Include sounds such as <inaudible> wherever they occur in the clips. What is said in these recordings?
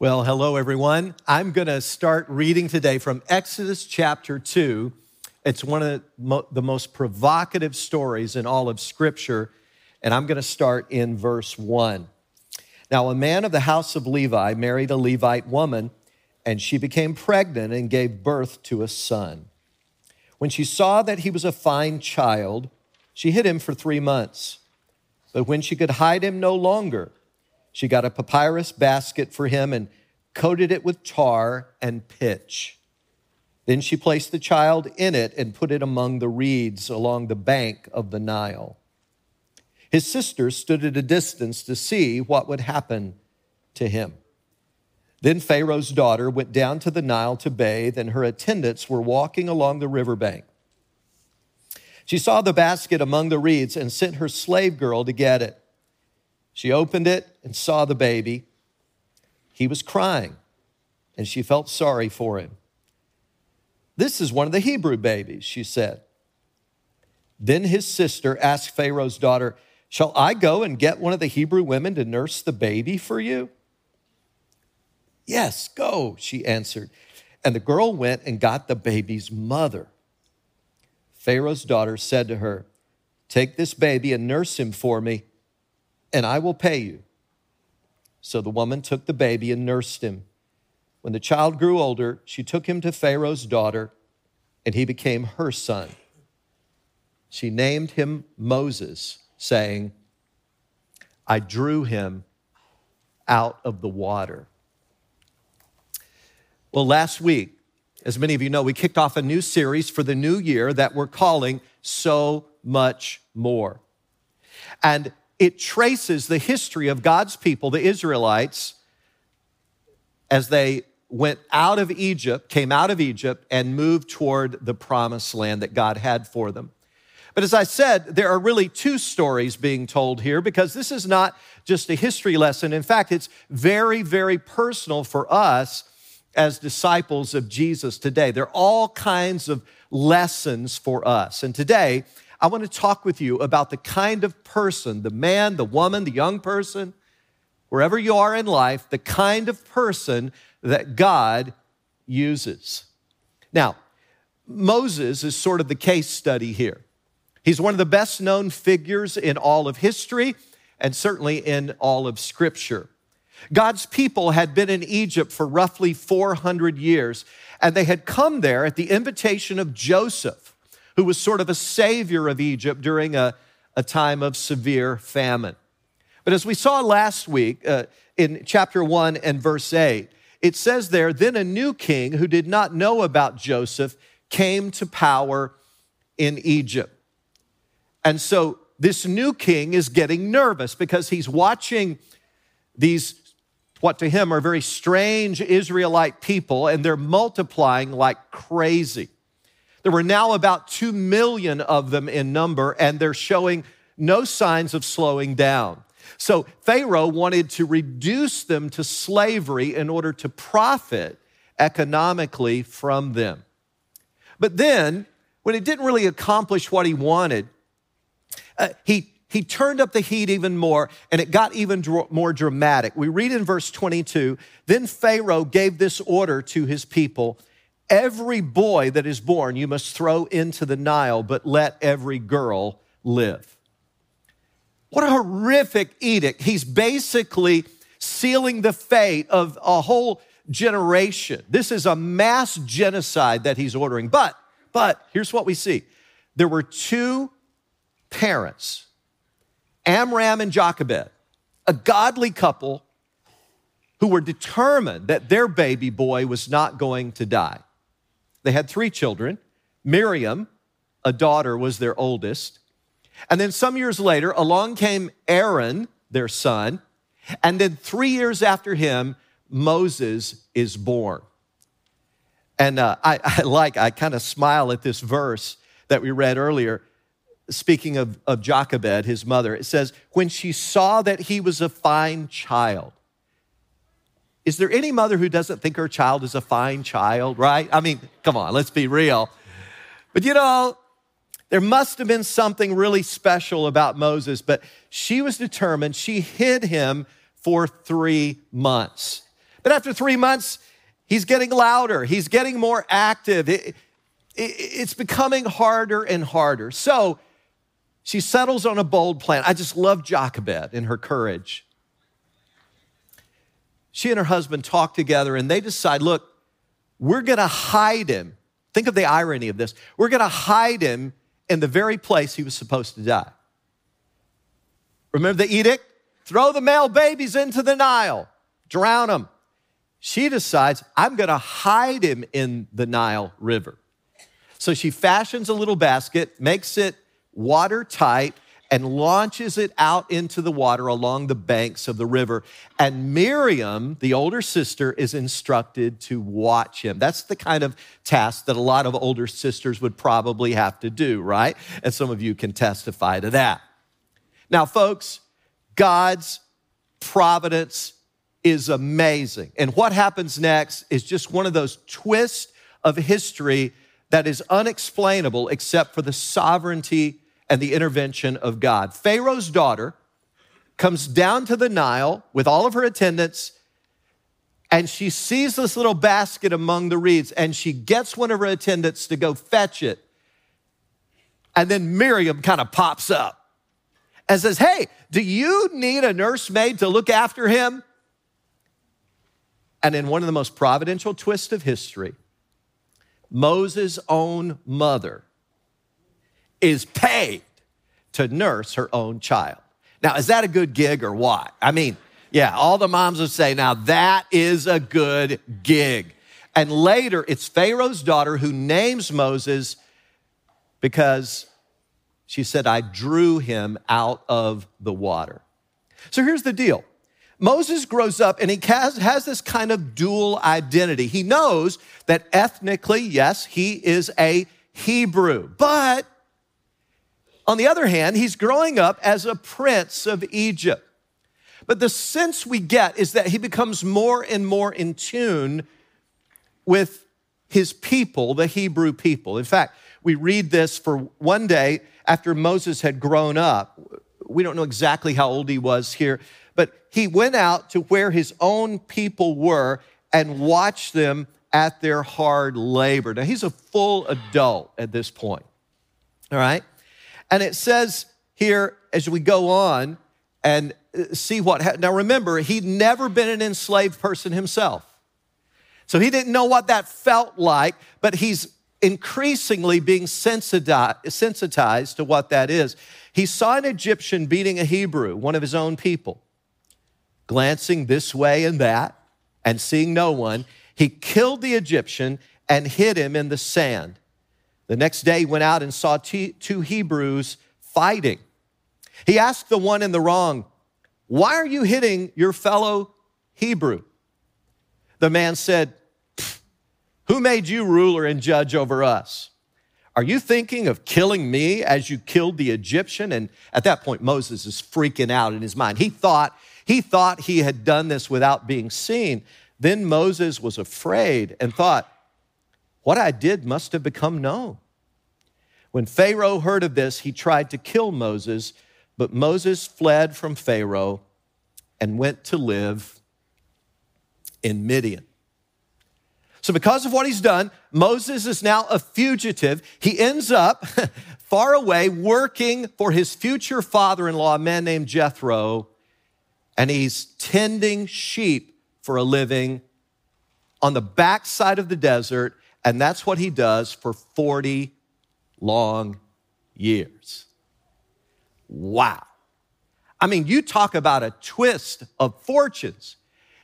Well, hello, everyone. I'm going to start reading today from Exodus chapter 2. It's one of the most provocative stories in all of Scripture, and I'm going to start in verse 1. Now, a man of the house of Levi married a Levite woman, and she became pregnant and gave birth to a son. When she saw that he was a fine child, she hid him for three months. But when she could hide him no longer, she got a papyrus basket for him and coated it with tar and pitch. Then she placed the child in it and put it among the reeds along the bank of the Nile. His sister stood at a distance to see what would happen to him. Then Pharaoh's daughter went down to the Nile to bathe, and her attendants were walking along the riverbank. She saw the basket among the reeds and sent her slave girl to get it. She opened it and saw the baby. He was crying, and she felt sorry for him. This is one of the Hebrew babies, she said. Then his sister asked Pharaoh's daughter, Shall I go and get one of the Hebrew women to nurse the baby for you? Yes, go, she answered. And the girl went and got the baby's mother. Pharaoh's daughter said to her, Take this baby and nurse him for me and I will pay you. So the woman took the baby and nursed him. When the child grew older, she took him to Pharaoh's daughter, and he became her son. She named him Moses, saying, I drew him out of the water. Well, last week, as many of you know, we kicked off a new series for the new year that we're calling So Much More. And it traces the history of God's people, the Israelites, as they went out of Egypt, came out of Egypt, and moved toward the promised land that God had for them. But as I said, there are really two stories being told here because this is not just a history lesson. In fact, it's very, very personal for us as disciples of Jesus today. There are all kinds of lessons for us. And today, I want to talk with you about the kind of person, the man, the woman, the young person, wherever you are in life, the kind of person that God uses. Now, Moses is sort of the case study here. He's one of the best known figures in all of history and certainly in all of Scripture. God's people had been in Egypt for roughly 400 years, and they had come there at the invitation of Joseph who was sort of a savior of Egypt during a, a time of severe famine. But as we saw last week uh, in chapter 1 and verse 8, it says there, then a new king who did not know about Joseph came to power in Egypt. And so this new king is getting nervous because he's watching these, what to him are very strange Israelite people, and they're multiplying like crazy. There were now about 2 million of them in number, and they're showing no signs of slowing down. So Pharaoh wanted to reduce them to slavery in order to profit economically from them. But then, when it didn't really accomplish what he wanted, uh, he, he turned up the heat even more and it got even more dramatic. We read in verse 22 Then Pharaoh gave this order to his people Every boy that is born you must throw into the Nile, but let every girl live. What a horrific edict. He's basically sealing the fate of a whole generation. This is a mass genocide that he's ordering. But, but here's what we see there were two parents, Amram and Jochebed, a godly couple who were determined that their baby boy was not going to die. They had three children. Miriam, a daughter, was their oldest. And then some years later, along came Aaron, their son. And then three years after him, Moses is born. And uh, I, <laughs> I, like, I kind of smile at this verse that we read earlier, speaking of, of Jochebed, his mother. It says, When she saw that he was a fine child, is there any mother who doesn't think her child is a fine child, right? I mean, come on, let's be real. But you know, there must have been something really special about Moses, but she was determined. She hid him for three months. But after three months, he's getting louder, he's getting more active. It, it, it's becoming harder and harder. So she settles on a bold plan. I just love Jochebed and her courage. She and her husband talk together and they decide look, we're gonna hide him. Think of the irony of this. We're gonna hide him in the very place he was supposed to die. Remember the edict? Throw the male babies into the Nile, drown them. She decides, I'm gonna hide him in the Nile River. So she fashions a little basket, makes it watertight, and launches it out into the water along the banks of the river. And Miriam, the older sister, is instructed to watch him. That's the kind of task that a lot of older sisters would probably have to do, right? And some of you can testify to that. Now, folks, God's providence is amazing. And what happens next is just one of those twists of history that is unexplainable except for the sovereignty and the intervention of God. Pharaoh's daughter comes down to the Nile with all of her attendants and she sees this little basket among the reeds and she gets one of her attendants to go fetch it. And then Miriam kind of pops up and says, Hey, do you need a nursemaid to look after him? And in one of the most providential twists of history, Moses' own mother is paid to nurse her own child. Now, is that a good gig or what? I mean, yeah, all the moms would say, now that is a good gig. And later, it's Pharaoh's daughter who names Moses because she said, I drew him out of the water. So here's the deal Moses grows up and he has, has, this kind of dual identity. He knows that ethnically, yes, he is a Hebrew, but on the other hand, he's growing up as a prince of Egypt. But the sense we get is that he becomes more and more in tune with his people, the Hebrew people. In fact, we read this for one day after Moses had grown up. We don't know exactly how old he was here, but he went out to where his own people were and watched them at their hard labor. Now, he's a full adult at this point, all right? And it says here as we go on and uh, see what, ha- now remember, he'd never been an enslaved person himself. So he didn't know what that felt like, but he's increasingly being sensitized to what that is. He saw an Egyptian beating a Hebrew, one of his own people. Glancing this way and that and seeing no one, he killed the Egyptian and hid him in the sand. The next day, he went out and saw two Hebrews fighting. He asked the one in the wrong, Why are you hitting your fellow Hebrew? The man said, Who made you ruler and judge over us? Are you thinking of killing me as you killed the Egyptian? And at that point, Moses is freaking out in his mind. He thought he thought he had done this without being seen. Then Moses was afraid and thought, what I did must have become known. When Pharaoh heard of this, he tried to kill Moses, but Moses fled from Pharaoh and went to live in Midian. So, because of what he's done, Moses is now a fugitive. He ends up <laughs> far away working for his future father in law, a man named Jethro, and he's tending sheep for a living on the backside of the desert and that's what he does for 40 long years. Wow. I mean, you talk about a twist of fortunes.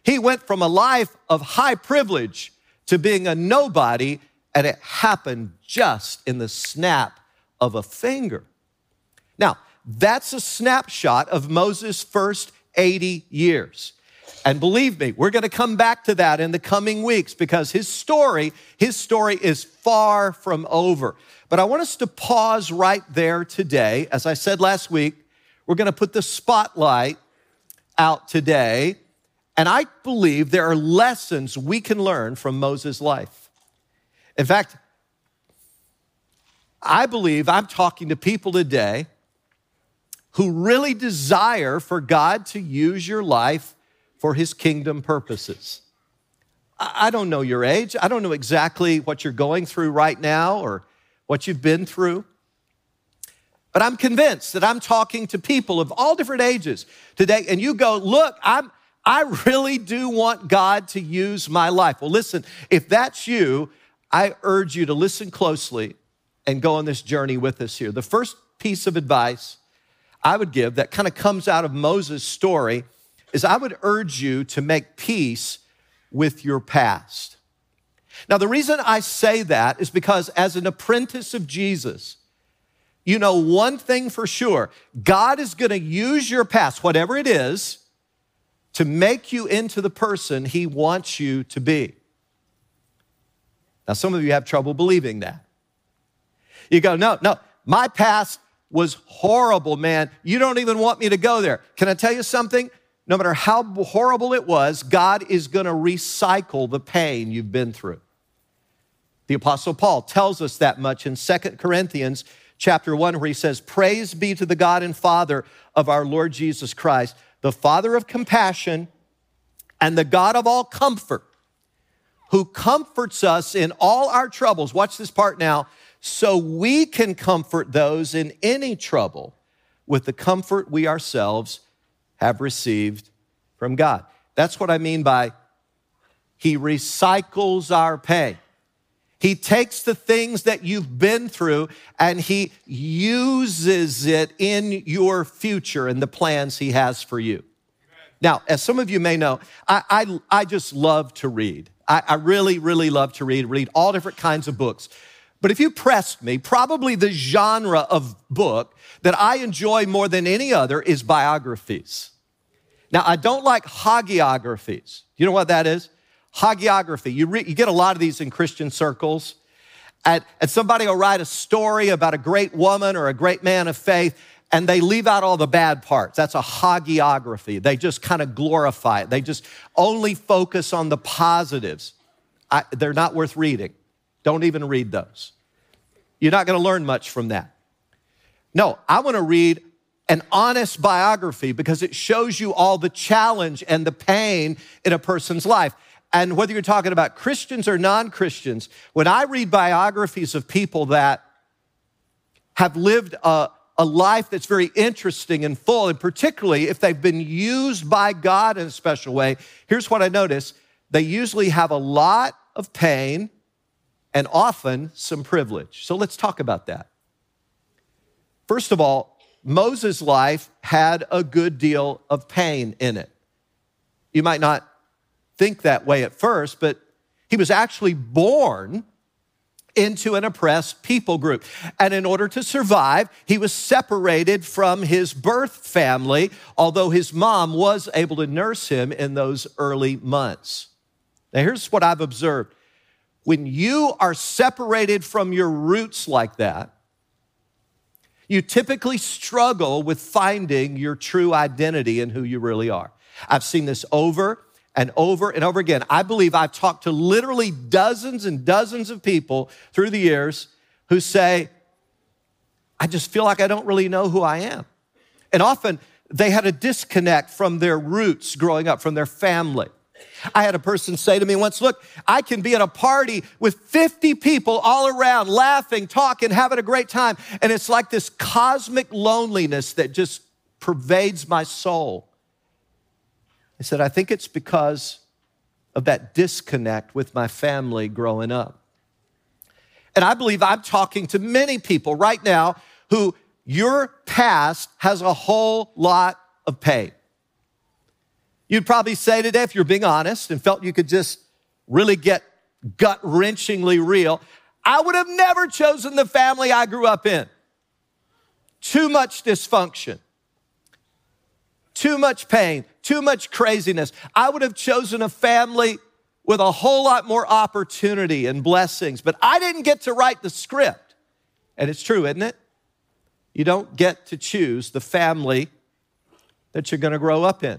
He went from a life of high privilege to being a nobody, and it happened just in the snap of a finger. Now, that's a snapshot of Moses' first 80 years. And believe me, we're going to come back to that in the coming weeks because his story, his story is far from over. But I want us to pause right there today. As I said last week, we're going to put the spotlight out today. And I believe there are lessons we can learn from Moses' life. In fact, I believe I'm talking to people today who really desire for God to use your life for his kingdom purposes. I, don't know your age. I don't know exactly what you're going through right now or what you've been through. But I'm convinced that I'm talking to people of all different ages today, and you go, look, I'm, I really do want God to use my life. Well, listen, if that's you, I urge you to listen closely and go on this journey with us here. The first piece of advice I would give that kind of comes out of Moses' story is I would urge you to make peace with your past. Now, the reason I say that is because as an apprentice of Jesus, you know one thing for sure God is going to use your past, whatever it is, to make you into the person He wants you to be. Now, some of you have trouble believing that. You go, no, no, my past was horrible, man. You don't even want me to go there. Can I tell you something? No matter how horrible it was, God is going to recycle the pain you've been through. The apostle Paul tells us that much in Second Corinthians chapter 1 where he says, "Praise be to the God and Father of our Lord Jesus Christ, the Father of compassion and the God of all comfort, who comforts us in all our troubles." Watch this part now so we can comfort those in any trouble with the comfort we ourselves have received from God. That's what I mean by He recycles our pain. He takes the things that you've been through and He uses it in your future and the plans He has for you. Now, as some of you may know, I, I, I just love to read. I, I really, really love to read, read all different kinds of books. But if you pressed me, probably the genre of book that I enjoy more than any other is biographies. Now, I don't like hagiographies. You know what that is? Hagiography. You, re- you get a lot of these in Christian circles. And, and somebody will write a story about a great woman or a great man of faith, and they leave out all the bad parts. That's a hagiography. They just kind of glorify it. They just only focus on the positives. I, they're not worth reading. Don't even read those. You're not going to learn much from that. No, I want to read an honest biography because it shows you all the challenge and the pain in a person's life. And whether you're talking about Christians or non Christians, when I read biographies of people that have lived a, a life that's very interesting and full, and particularly if they've been used by God in a special way, here's what I notice they usually have a lot of pain and often some privilege. So let's talk about that. First of all, Moses' life had a good deal of pain in it. You might not think that way at first, but he was actually born into an oppressed people group. And in order to survive, he was separated from his birth family, although his mom was able to nurse him in those early months. Now, here's what I've observed when you are separated from your roots like that, you typically struggle with finding your true identity and who you really are. I've seen this over and over and over again. I believe I've talked to literally dozens and dozens of people through the years who say, I just feel like I don't really know who I am. And often they had a disconnect from their roots growing up, from their family. I had a person say to me once, Look, I can be at a party with 50 people all around, laughing, talking, having a great time. And it's like this cosmic loneliness that just pervades my soul. I said, I think it's because of that disconnect with my family growing up. And I believe I'm talking to many people right now who your past has a whole lot of pain. You'd probably say today, if you're being honest and felt you could just really get gut wrenchingly real, I would have never chosen the family I grew up in. Too much dysfunction, too much pain, too much craziness. I would have chosen a family with a whole lot more opportunity and blessings, but I didn't get to write the script. And it's true, isn't it? You don't get to choose the family that you're going to grow up in.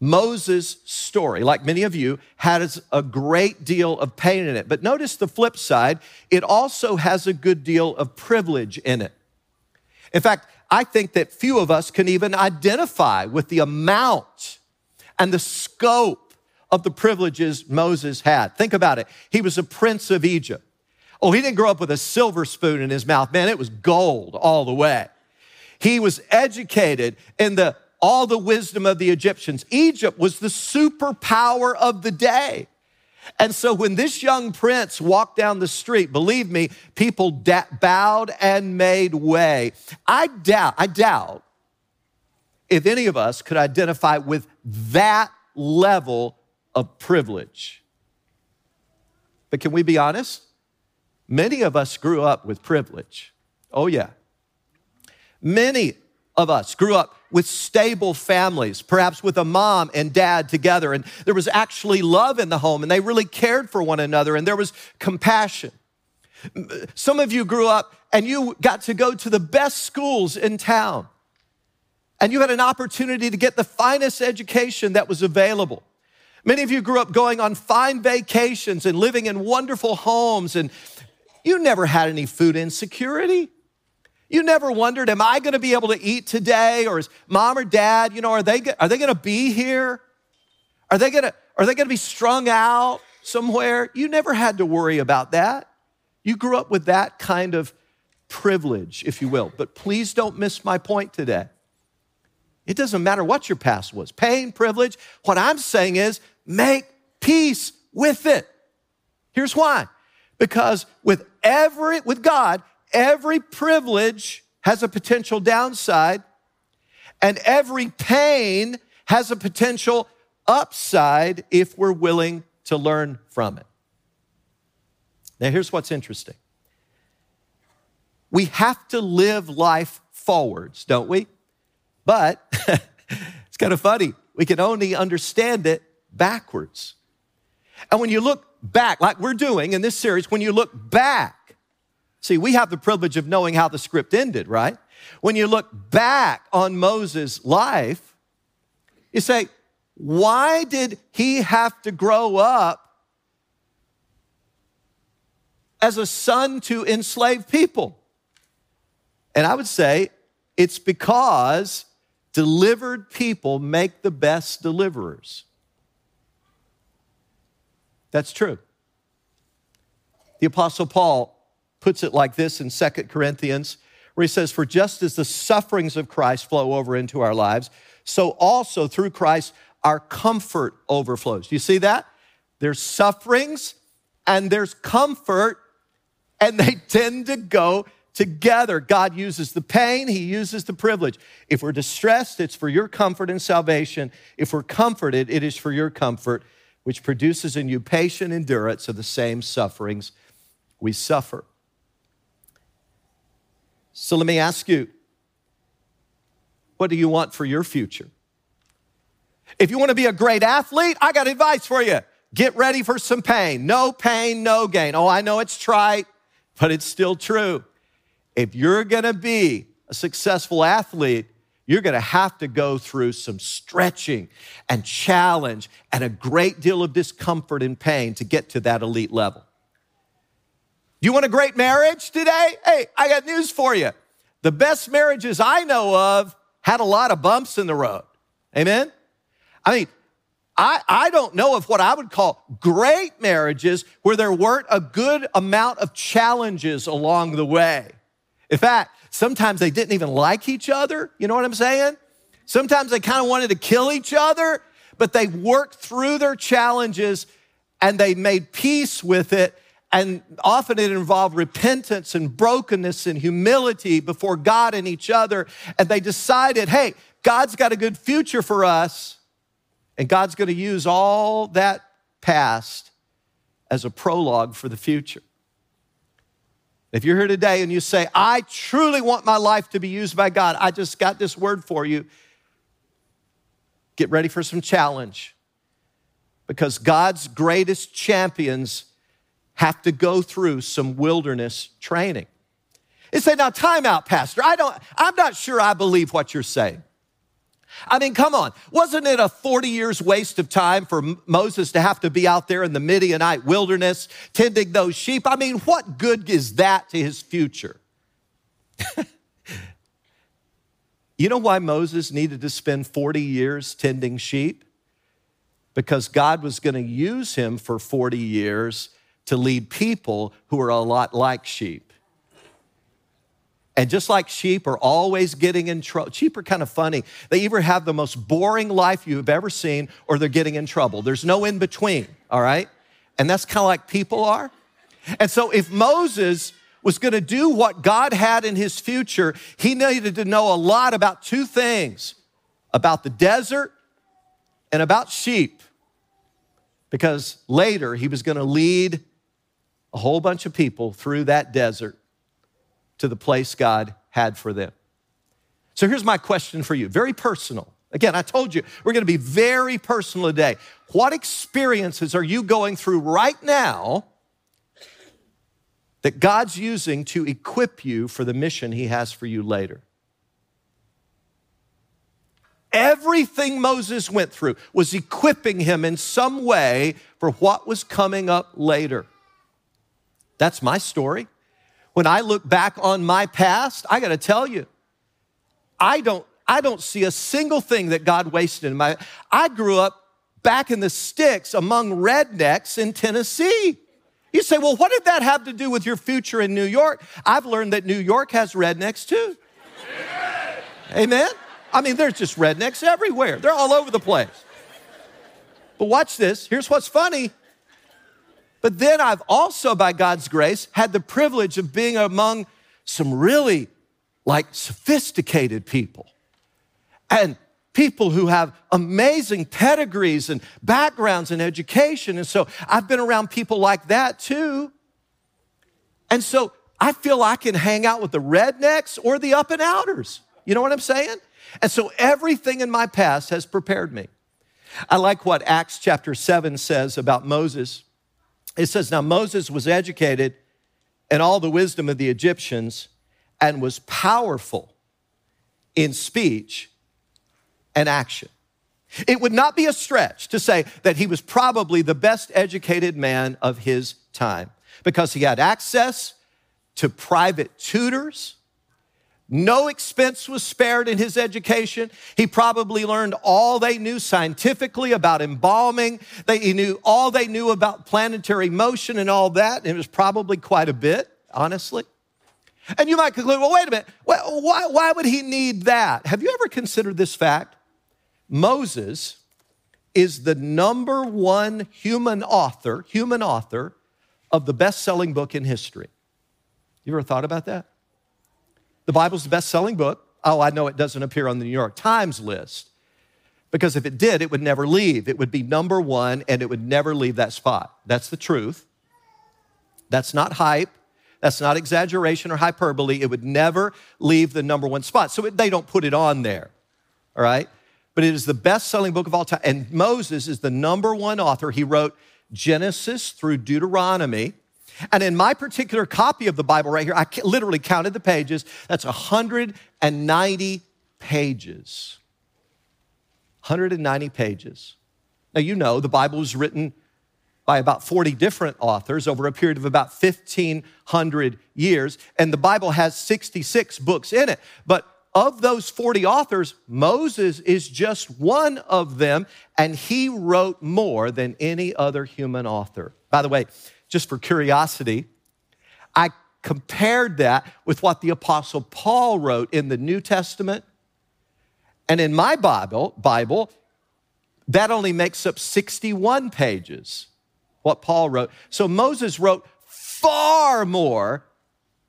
Moses' story, like many of you, has a great deal of pain in it. But notice the flip side, it also has a good deal of privilege in it. In fact, I think that few of us can even identify with the amount and the scope of the privileges Moses had. Think about it. He was a prince of Egypt. Oh, he didn't grow up with a silver spoon in his mouth. Man, it was gold all the way. He was educated in the all the wisdom of the Egyptians. Egypt was the superpower of the day. And so when this young prince walked down the street, believe me, people da- bowed and made way. I doubt, I doubt if any of us could identify with that level of privilege. But can we be honest? Many of us grew up with privilege. Oh, yeah. Many of us grew up with stable families, perhaps with a mom and dad together, and there was actually love in the home, and they really cared for one another, and there was compassion. Some of you grew up and you got to go to the best schools in town, and you had an opportunity to get the finest education that was available. Many of you grew up going on fine vacations and living in wonderful homes, and you never had any food insecurity. You never wondered, am I going to be able to eat today? Or is mom or dad, you know, are they, are they going to be here? Are they going to, are they going to be strung out somewhere? You never had to worry about that. You grew up with that kind of privilege, if you will. But please don't miss my point today. It doesn't matter what your past was pain, privilege. What I'm saying is make peace with it. Here's why because with every, with God, every privilege has a potential downside, and every pain has a potential upside if we're willing to learn from it. Now, here's what's interesting we have to live life forwards, don't we? But <laughs> it's kind of funny. We can only understand it backwards. And when you look back, like we're doing in this series, when you look back, See, we have the privilege of knowing how the script ended, right? When you look back on Moses' life, you say, why did he have to grow up as a son to enslaved people? And I would say it's because delivered people make the best deliverers. That's true. The Apostle Paul puts it like this in Second Corinthians, where he says, For just as the sufferings of Christ flow over into our lives, so also through Christ our comfort overflows. Do you see that? There's sufferings and there's comfort, and they <laughs> tend to go together. God uses the pain, He uses the privilege. If we're distressed, it's for your comfort and salvation. If we're comforted, it is for your comfort, which produces in you patient endurance of the same sufferings we suffer. So let me ask you what do you want for your future? If you want to be a great athlete, I got advice for you. Get ready for some pain. No pain, no gain. Oh, I know it's trite, but it's still true. If you're going to be a successful athlete, you're going to have to go through some stretching and challenge and a great deal of discomfort and pain to get to that elite level. Do you want a great marriage today? Hey, I got news for you. The best marriages I know of had a lot of bumps in the road. Amen? I mean, I, I don't know of what I would call great marriages where there weren't a good amount of challenges along the way. In fact, sometimes they didn't even like each other. You know what I'm saying? Sometimes they kind of wanted to kill each other, but they worked through their challenges and they made peace with it and often it involved repentance and brokenness and humility before God and each other. And they decided, hey, God's got a good future for us. And God's going to use all that past as a prologue for the future. If you're here today and you say, I truly want my life to be used by God, I just got this word for you. Get ready for some challenge because God's greatest champions have to go through some wilderness training. They say, now time out, Pastor. I don't, I'm not sure I believe what you're saying. I mean, come on. Wasn't it a 40 years waste of time for Moses to have to be out there in the Midianite wilderness tending those sheep? I mean, what good is that to his future? <laughs> you know why Moses needed to spend 40 years tending sheep? because God was going to use him for 40 years to lead people who are a lot like sheep. And just like sheep are always getting in trouble, sheep are kind of funny. They either have the most boring life you've ever seen or they're getting in trouble. There's no in between, all right? And that's kind of like people are. And so if Moses was going to do what God had in his future, he needed to know a lot about two things about the desert and about sheep. Because later he was going to lead a whole bunch of people through that desert to the place God had for them. So here's my question for you very personal. Again, I told you we're going to be very personal today. What experiences are you going through right now that God's using to equip you for the mission He has for you later? Everything Moses went through was equipping him in some way for what was coming up later. That's my story. When I look back on my past, I got to tell you, I don't I don't see a single thing that God wasted in my I grew up back in the sticks among rednecks in Tennessee. You say, "Well, what did that have to do with your future in New York?" I've learned that New York has rednecks too. Amen. I mean, there's just rednecks everywhere. They're all over the place. But watch this. Here's what's funny. But then I've also, by God's grace, had the privilege of being among some really like sophisticated people and people who have amazing pedigrees and backgrounds and education. And so I've been around people like that too. And so I feel I can hang out with the rednecks or the up and outers. You know what I'm saying? And so everything in my past has prepared me. I like what Acts chapter 7 says about Moses. It says, Now Moses was educated in all the wisdom of the Egyptians and was powerful in speech and action. It would not be a stretch to say that he was probably the best educated man of his time because he had access to private tutors no expense was spared in his education. He probably learned all they knew scientifically about embalming. They, he knew all they knew about planetary motion and all that. And it was probably quite a bit, honestly. And you might conclude, well, wait a minute. Why, why would he need that? Have you ever considered this fact? Moses is the number one human author, human author of the best selling book in history. You ever thought about that? The Bible's the best selling book. Oh, I know it doesn't appear on the New York Times list because if it did, it would never leave. It would be number one and it would never leave that spot. That's the truth. That's not hype. That's not exaggeration or hyperbole. It would never leave the number one spot. So it, they don't put it on there, all right? But it is the best selling book of all time. And Moses is the number one author. He wrote Genesis through Deuteronomy. And in my particular copy of the Bible right here, I literally counted the pages. That's 190 pages. 190 pages. Now, you know, the Bible was written by about 40 different authors over a period of about 1,500 years, and the Bible has 66 books in it. But of those 40 authors, Moses is just one of them, and he wrote more than any other human author. By the way, just for curiosity, I compared that with what the Apostle Paul wrote in the New Testament. And in my Bible, Bible, that only makes up 61 pages, what Paul wrote. So Moses wrote far more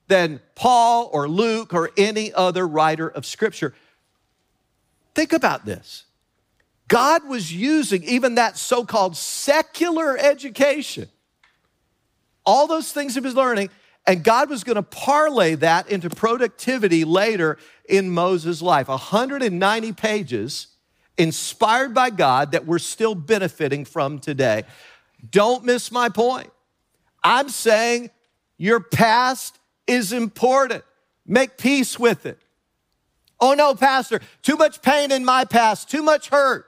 than Paul or Luke or any other writer of Scripture. Think about this. God was using even that so called secular education all those things he was learning, and God was going to parlay that into productivity later in Moses' life. 190 pages inspired by God that we're still benefiting from today. Don't miss my point. I'm saying your past is important. Make peace with it. Oh no, Pastor, too much pain in my past, too much hurt.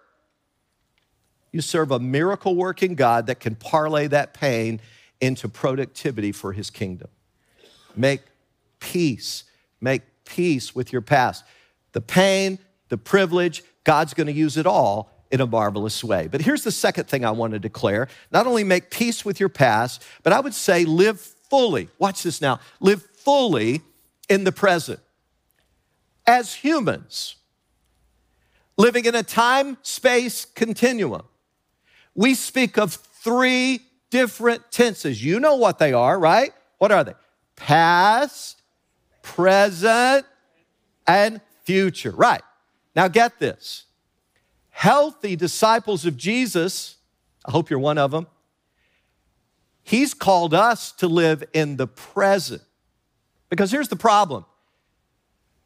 You serve a miracle working God that can parlay that pain into productivity for his kingdom. Make peace. Make peace with your past. The pain, the privilege, God's going to use it all in a marvelous way. But here's the second thing I want to declare not only make peace with your past, but I would say live fully. Watch this now live fully in the present. As humans, living in a time space continuum, we speak of three different tenses. You know what they are, right? What are they? Past, present, and future. Right. Now get this. Healthy disciples of Jesus, I hope you're one of them, he's called us to live in the present. Because here's the problem.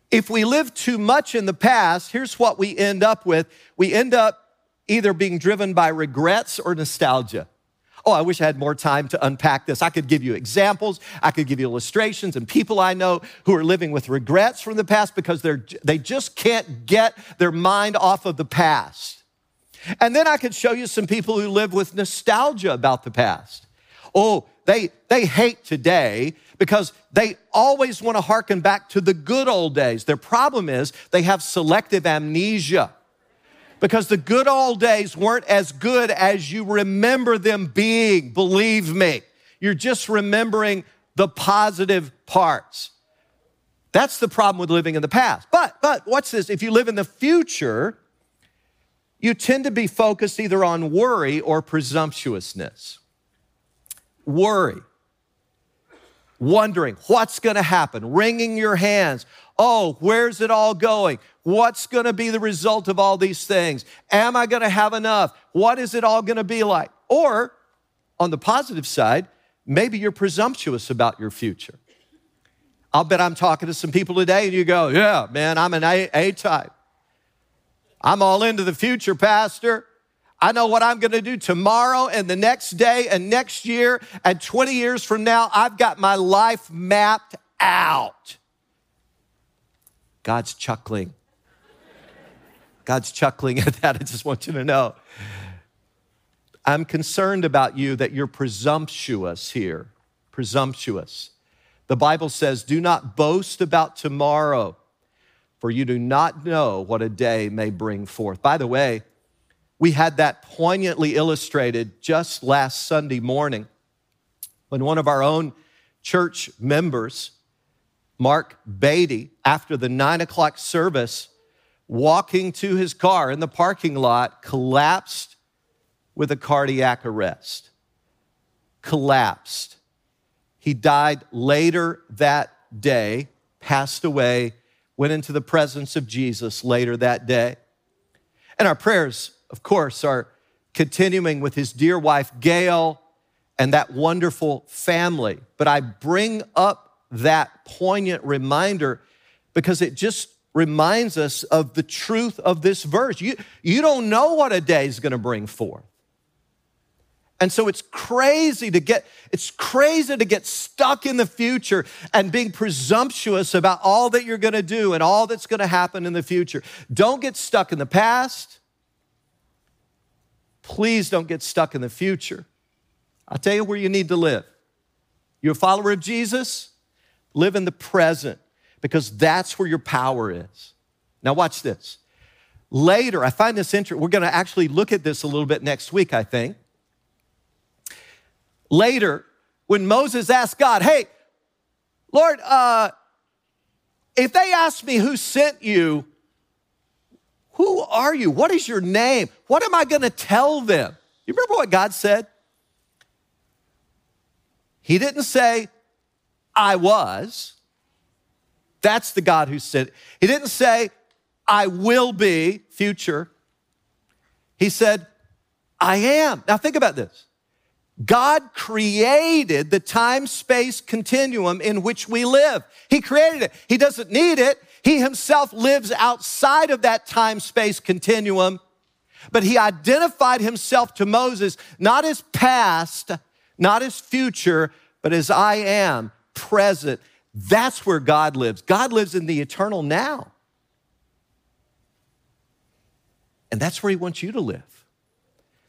If we live too much in the past, here's what we end up with. We end up either being driven by regrets or nostalgia. Oh, I wish I had more time to unpack this. I could give you examples, I could give you illustrations, and people I know who are living with regrets from the past because they're, they just can't get their mind off of the past. And then I could show you some people who live with nostalgia about the past. Oh, they, they hate today because they always want to hearken back to the good old days. Their problem is they have selective amnesia because the good old days weren't as good as you remember them being. Believe me, you're just remembering the positive parts. That's the problem with living in the past. But, but, what's this? If you live in the future, you tend to be focused either on worry or presumptuousness. Worry, wondering what's gonna happen, wringing your hands. Oh, where's it all going? What's going to be the result of all these things? Am I going to have enough? What is it all going to be like? Or on the positive side, maybe you're presumptuous about your future. I'll bet I'm talking to some people today and you go, Yeah, man, I'm an A, a type. I'm all into the future, Pastor. I know what I'm going to do tomorrow and the next day and next year and 20 years from now. I've got my life mapped out. God's chuckling. God's chuckling <laughs> at that. I just want you to know. I'm concerned about you that you're presumptuous here. Presumptuous. The Bible says, Do not boast about tomorrow, for you do not know what a day may bring forth. By the way, we had that poignantly illustrated just last Sunday morning when one of our own church members, Mark Beatty, after the nine o'clock service, walking to his car in the parking lot, collapsed with a cardiac arrest. Collapsed. He died later that day, passed away, went into the presence of Jesus later that day. And our prayers, of course, are continuing with his dear wife, Gail, and that wonderful family. But I bring up that poignant reminder because it just reminds us of the truth of this verse. You, you don't know what a day is going to bring forth. And so it's crazy to get it's crazy to get stuck in the future and being presumptuous about all that you're going to do and all that's going to happen in the future. Don't get stuck in the past. Please don't get stuck in the future. I'll tell you where you need to live. You're a follower of Jesus, live in the present because that's where your power is. Now, watch this. Later, I find this interesting. We're going to actually look at this a little bit next week, I think. Later, when Moses asked God, Hey, Lord, uh, if they ask me who sent you, who are you? What is your name? What am I going to tell them? You remember what God said? He didn't say, I was. That's the God who said, He didn't say, I will be, future. He said, I am. Now think about this. God created the time space continuum in which we live. He created it. He doesn't need it. He himself lives outside of that time space continuum. But he identified himself to Moses not as past, not as future, but as I am present that's where God lives. God lives in the eternal now. And that's where He wants you to live.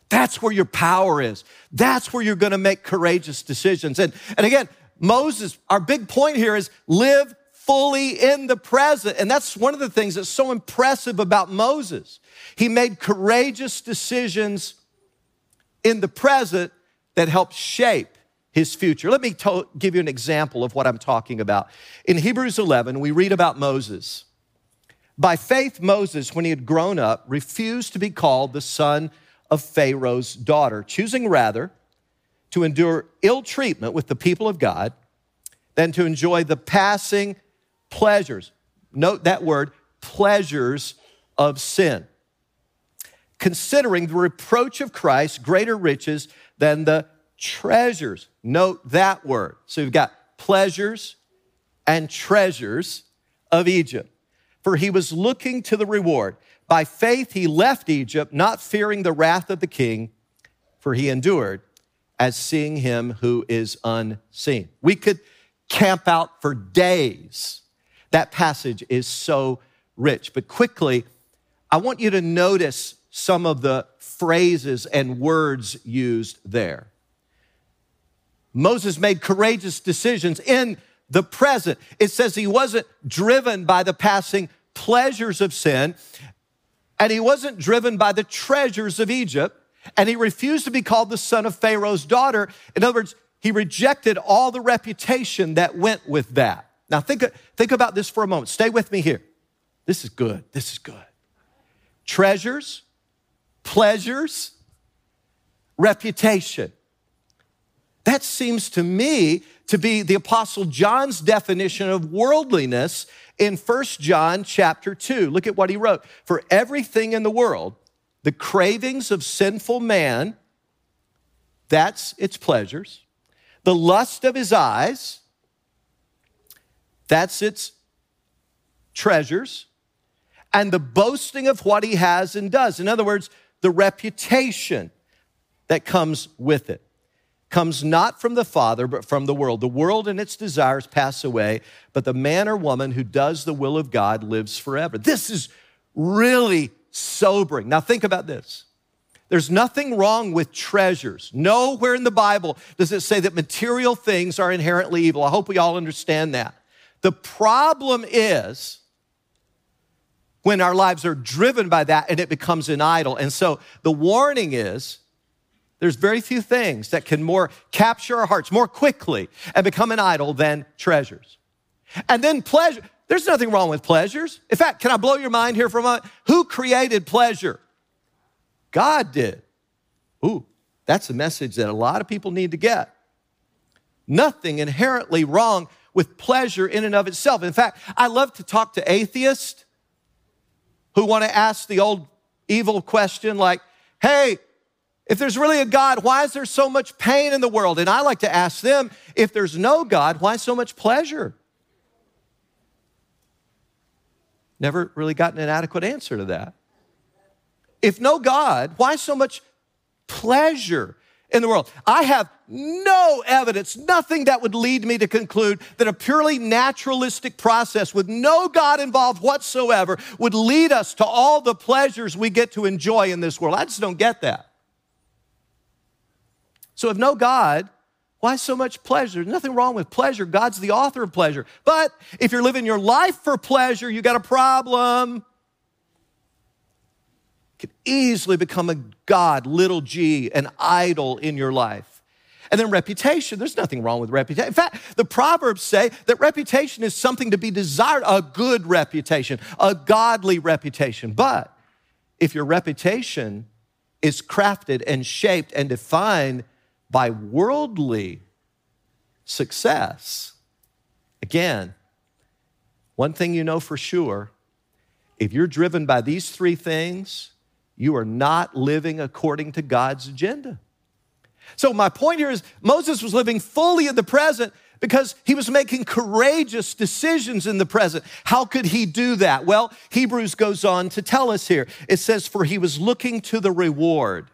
That's where your power is. That's where you're going to make courageous decisions. And, and again, Moses, our big point here is live fully in the present. And that's one of the things that's so impressive about Moses. He made courageous decisions in the present that helped shape his future. Let me to- give you an example of what I'm talking about. In Hebrews 11, we read about Moses. By faith, Moses, when he had grown up, refused to be called the son of Pharaoh's daughter, choosing rather to endure ill treatment with the people of God than to enjoy the passing pleasures. Note that word, pleasures of sin. Considering the reproach of Christ greater riches than the treasures. Note that word. So you've got pleasures and treasures of Egypt. For he was looking to the reward. By faith, he left Egypt, not fearing the wrath of the king, for he endured as seeing him who is unseen. We could camp out for days. That passage is so rich. But quickly, I want you to notice some of the phrases and words used there. Moses made courageous decisions in the present. It says he wasn't driven by the passing pleasures of sin, and he wasn't driven by the treasures of Egypt, and he refused to be called the son of Pharaoh's daughter. In other words, he rejected all the reputation that went with that. Now, think, think about this for a moment. Stay with me here. This is good. This is good. Treasures, pleasures, reputation. That seems to me to be the apostle John's definition of worldliness in 1 John chapter 2. Look at what he wrote. For everything in the world, the cravings of sinful man, that's its pleasures the lust of his eyes, that's its treasures, and the boasting of what he has and does. In other words, the reputation that comes with it comes not from the Father, but from the world. The world and its desires pass away, but the man or woman who does the will of God lives forever. This is really sobering. Now, think about this. There's nothing wrong with treasures. Nowhere in the Bible does it say that material things are inherently evil. I hope we all understand that. The problem is when our lives are driven by that and it becomes an idol. And so the warning is there's very few things that can more capture our hearts more quickly and become an idol than treasures. And then pleasure. There's nothing wrong with pleasures. In fact, can I blow your mind here for a moment? Who created pleasure? God did. Ooh, that's a message that a lot of people need to get. Nothing inherently wrong with pleasure in and of itself. In fact, I love to talk to atheists who want to ask the old evil question like, hey, if there's really a God, why is there so much pain in the world? And I like to ask them, if there's no God, why so much pleasure? Never really gotten an adequate answer to that. If no God, why so much pleasure in the world? I have no evidence, nothing that would lead me to conclude that a purely naturalistic process with no God involved whatsoever would lead us to all the pleasures we get to enjoy in this world. I just don't get that. So, if no God, why so much pleasure? There's nothing wrong with pleasure. God's the author of pleasure. But if you're living your life for pleasure, you got a problem can easily become a God, little g, an idol in your life. And then reputation, there's nothing wrong with reputation. In fact, the Proverbs say that reputation is something to be desired, a good reputation, a godly reputation. But if your reputation is crafted and shaped and defined by worldly success, again, one thing you know for sure if you're driven by these three things, you are not living according to God's agenda. So, my point here is Moses was living fully in the present because he was making courageous decisions in the present. How could he do that? Well, Hebrews goes on to tell us here. It says, For he was looking to the reward.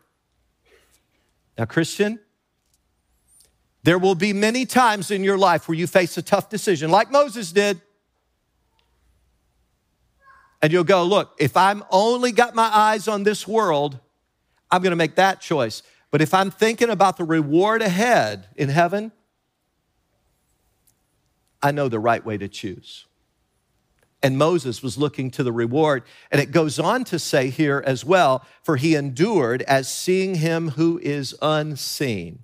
Now, Christian, there will be many times in your life where you face a tough decision, like Moses did. And you'll go, look, if I'm only got my eyes on this world, I'm going to make that choice. But if I'm thinking about the reward ahead in heaven, I know the right way to choose. and Moses was looking to the reward. And it goes on to say here as well, for he endured as seeing him who is unseen.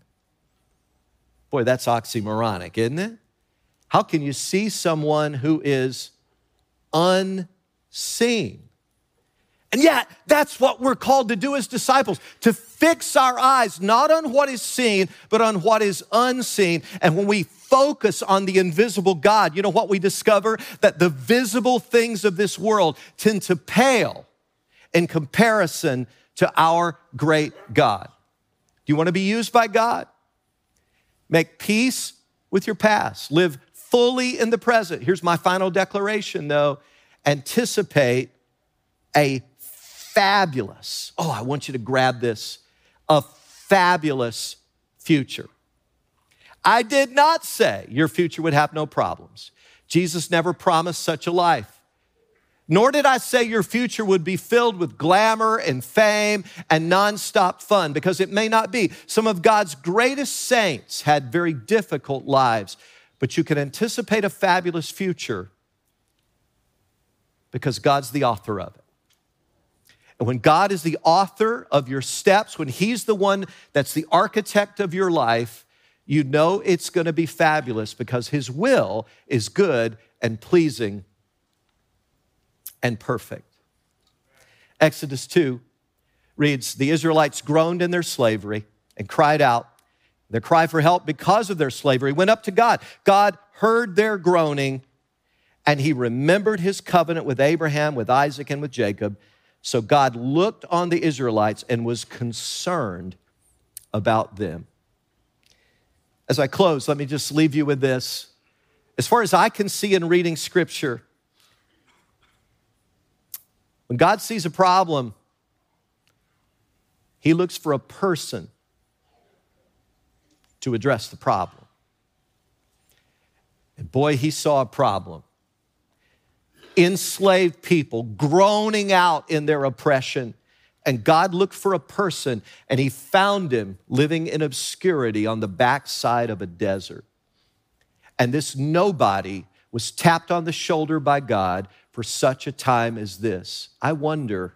Boy, that's oxymoronic, isn't it? How can you see someone who is unseen? And yet, that's what we're called to do as disciples to fix our eyes not on what is seen, but on what is unseen. And when we focus on the invisible God, you know what we discover? That the visible things of this world tend to pale in comparison to our great God. Do you want to be used by God? Make peace with your past, live fully in the present. Here's my final declaration though anticipate a fabulous, oh, I want you to grab this, a fabulous future. I did not say your future would have no problems. Jesus never promised such a life. Nor did I say your future would be filled with glamour and fame and nonstop fun, because it may not be. Some of God's greatest saints had very difficult lives, but you can anticipate a fabulous future because God's the author of it. And when God is the author of your steps, when He's the one that's the architect of your life, you know it's going to be fabulous because His will is good and pleasing and perfect. Exodus 2 reads The Israelites groaned in their slavery and cried out. Their cry for help because of their slavery went up to God. God heard their groaning and he remembered his covenant with Abraham, with Isaac, and with Jacob. So God looked on the Israelites and was concerned about them. As I close, let me just leave you with this. As far as I can see in reading scripture, when God sees a problem, he looks for a person to address the problem. And boy, he saw a problem enslaved people groaning out in their oppression. And God looked for a person and he found him living in obscurity on the backside of a desert. And this nobody was tapped on the shoulder by God for such a time as this. I wonder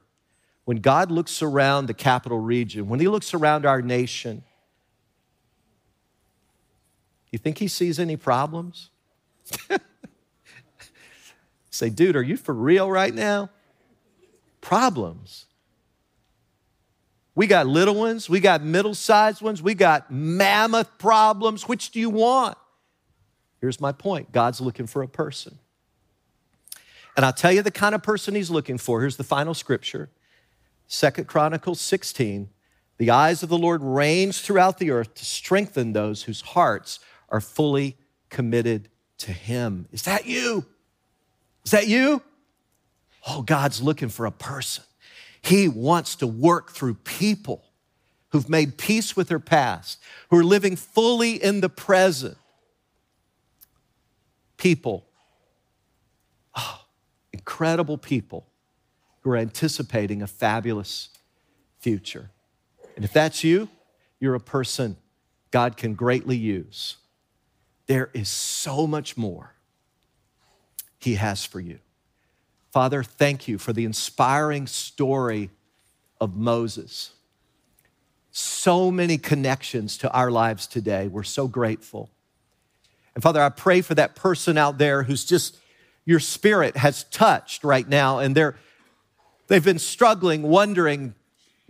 when God looks around the capital region, when he looks around our nation, do you think he sees any problems? <laughs> Say, dude, are you for real right now? Problems. We got little ones, we got middle sized ones, we got mammoth problems. Which do you want? Here's my point God's looking for a person. And I'll tell you the kind of person he's looking for. Here's the final scripture Second Chronicles 16. The eyes of the Lord range throughout the earth to strengthen those whose hearts are fully committed to him. Is that you? Is that you? Oh, God's looking for a person. He wants to work through people who've made peace with their past, who are living fully in the present. People, oh, incredible people who are anticipating a fabulous future. And if that's you, you're a person God can greatly use. There is so much more he has for you. Father, thank you for the inspiring story of Moses. So many connections to our lives today. We're so grateful. And Father, I pray for that person out there who's just, your spirit has touched right now, and they're, they've been struggling, wondering,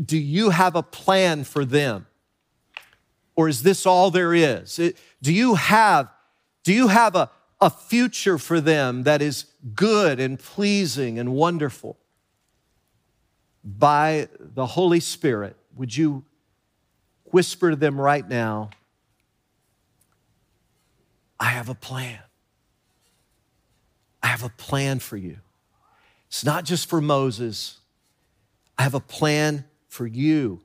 do you have a plan for them? Or is this all there is? do you have, do you have a, a future for them that is good and pleasing and wonderful. By the Holy Spirit, would you whisper to them right now, I have a plan. I have a plan for you. It's not just for Moses. I have a plan for you.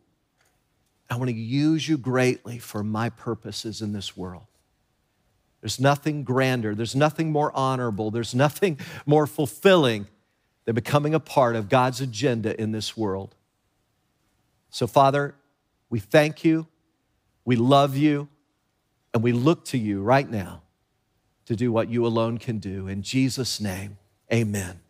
I want to use you greatly for my purposes in this world. There's nothing grander, there's nothing more honorable, there's nothing more fulfilling than becoming a part of God's agenda in this world. So, Father, we thank you, we love you, and we look to you right now to do what you alone can do. In Jesus' name, Amen.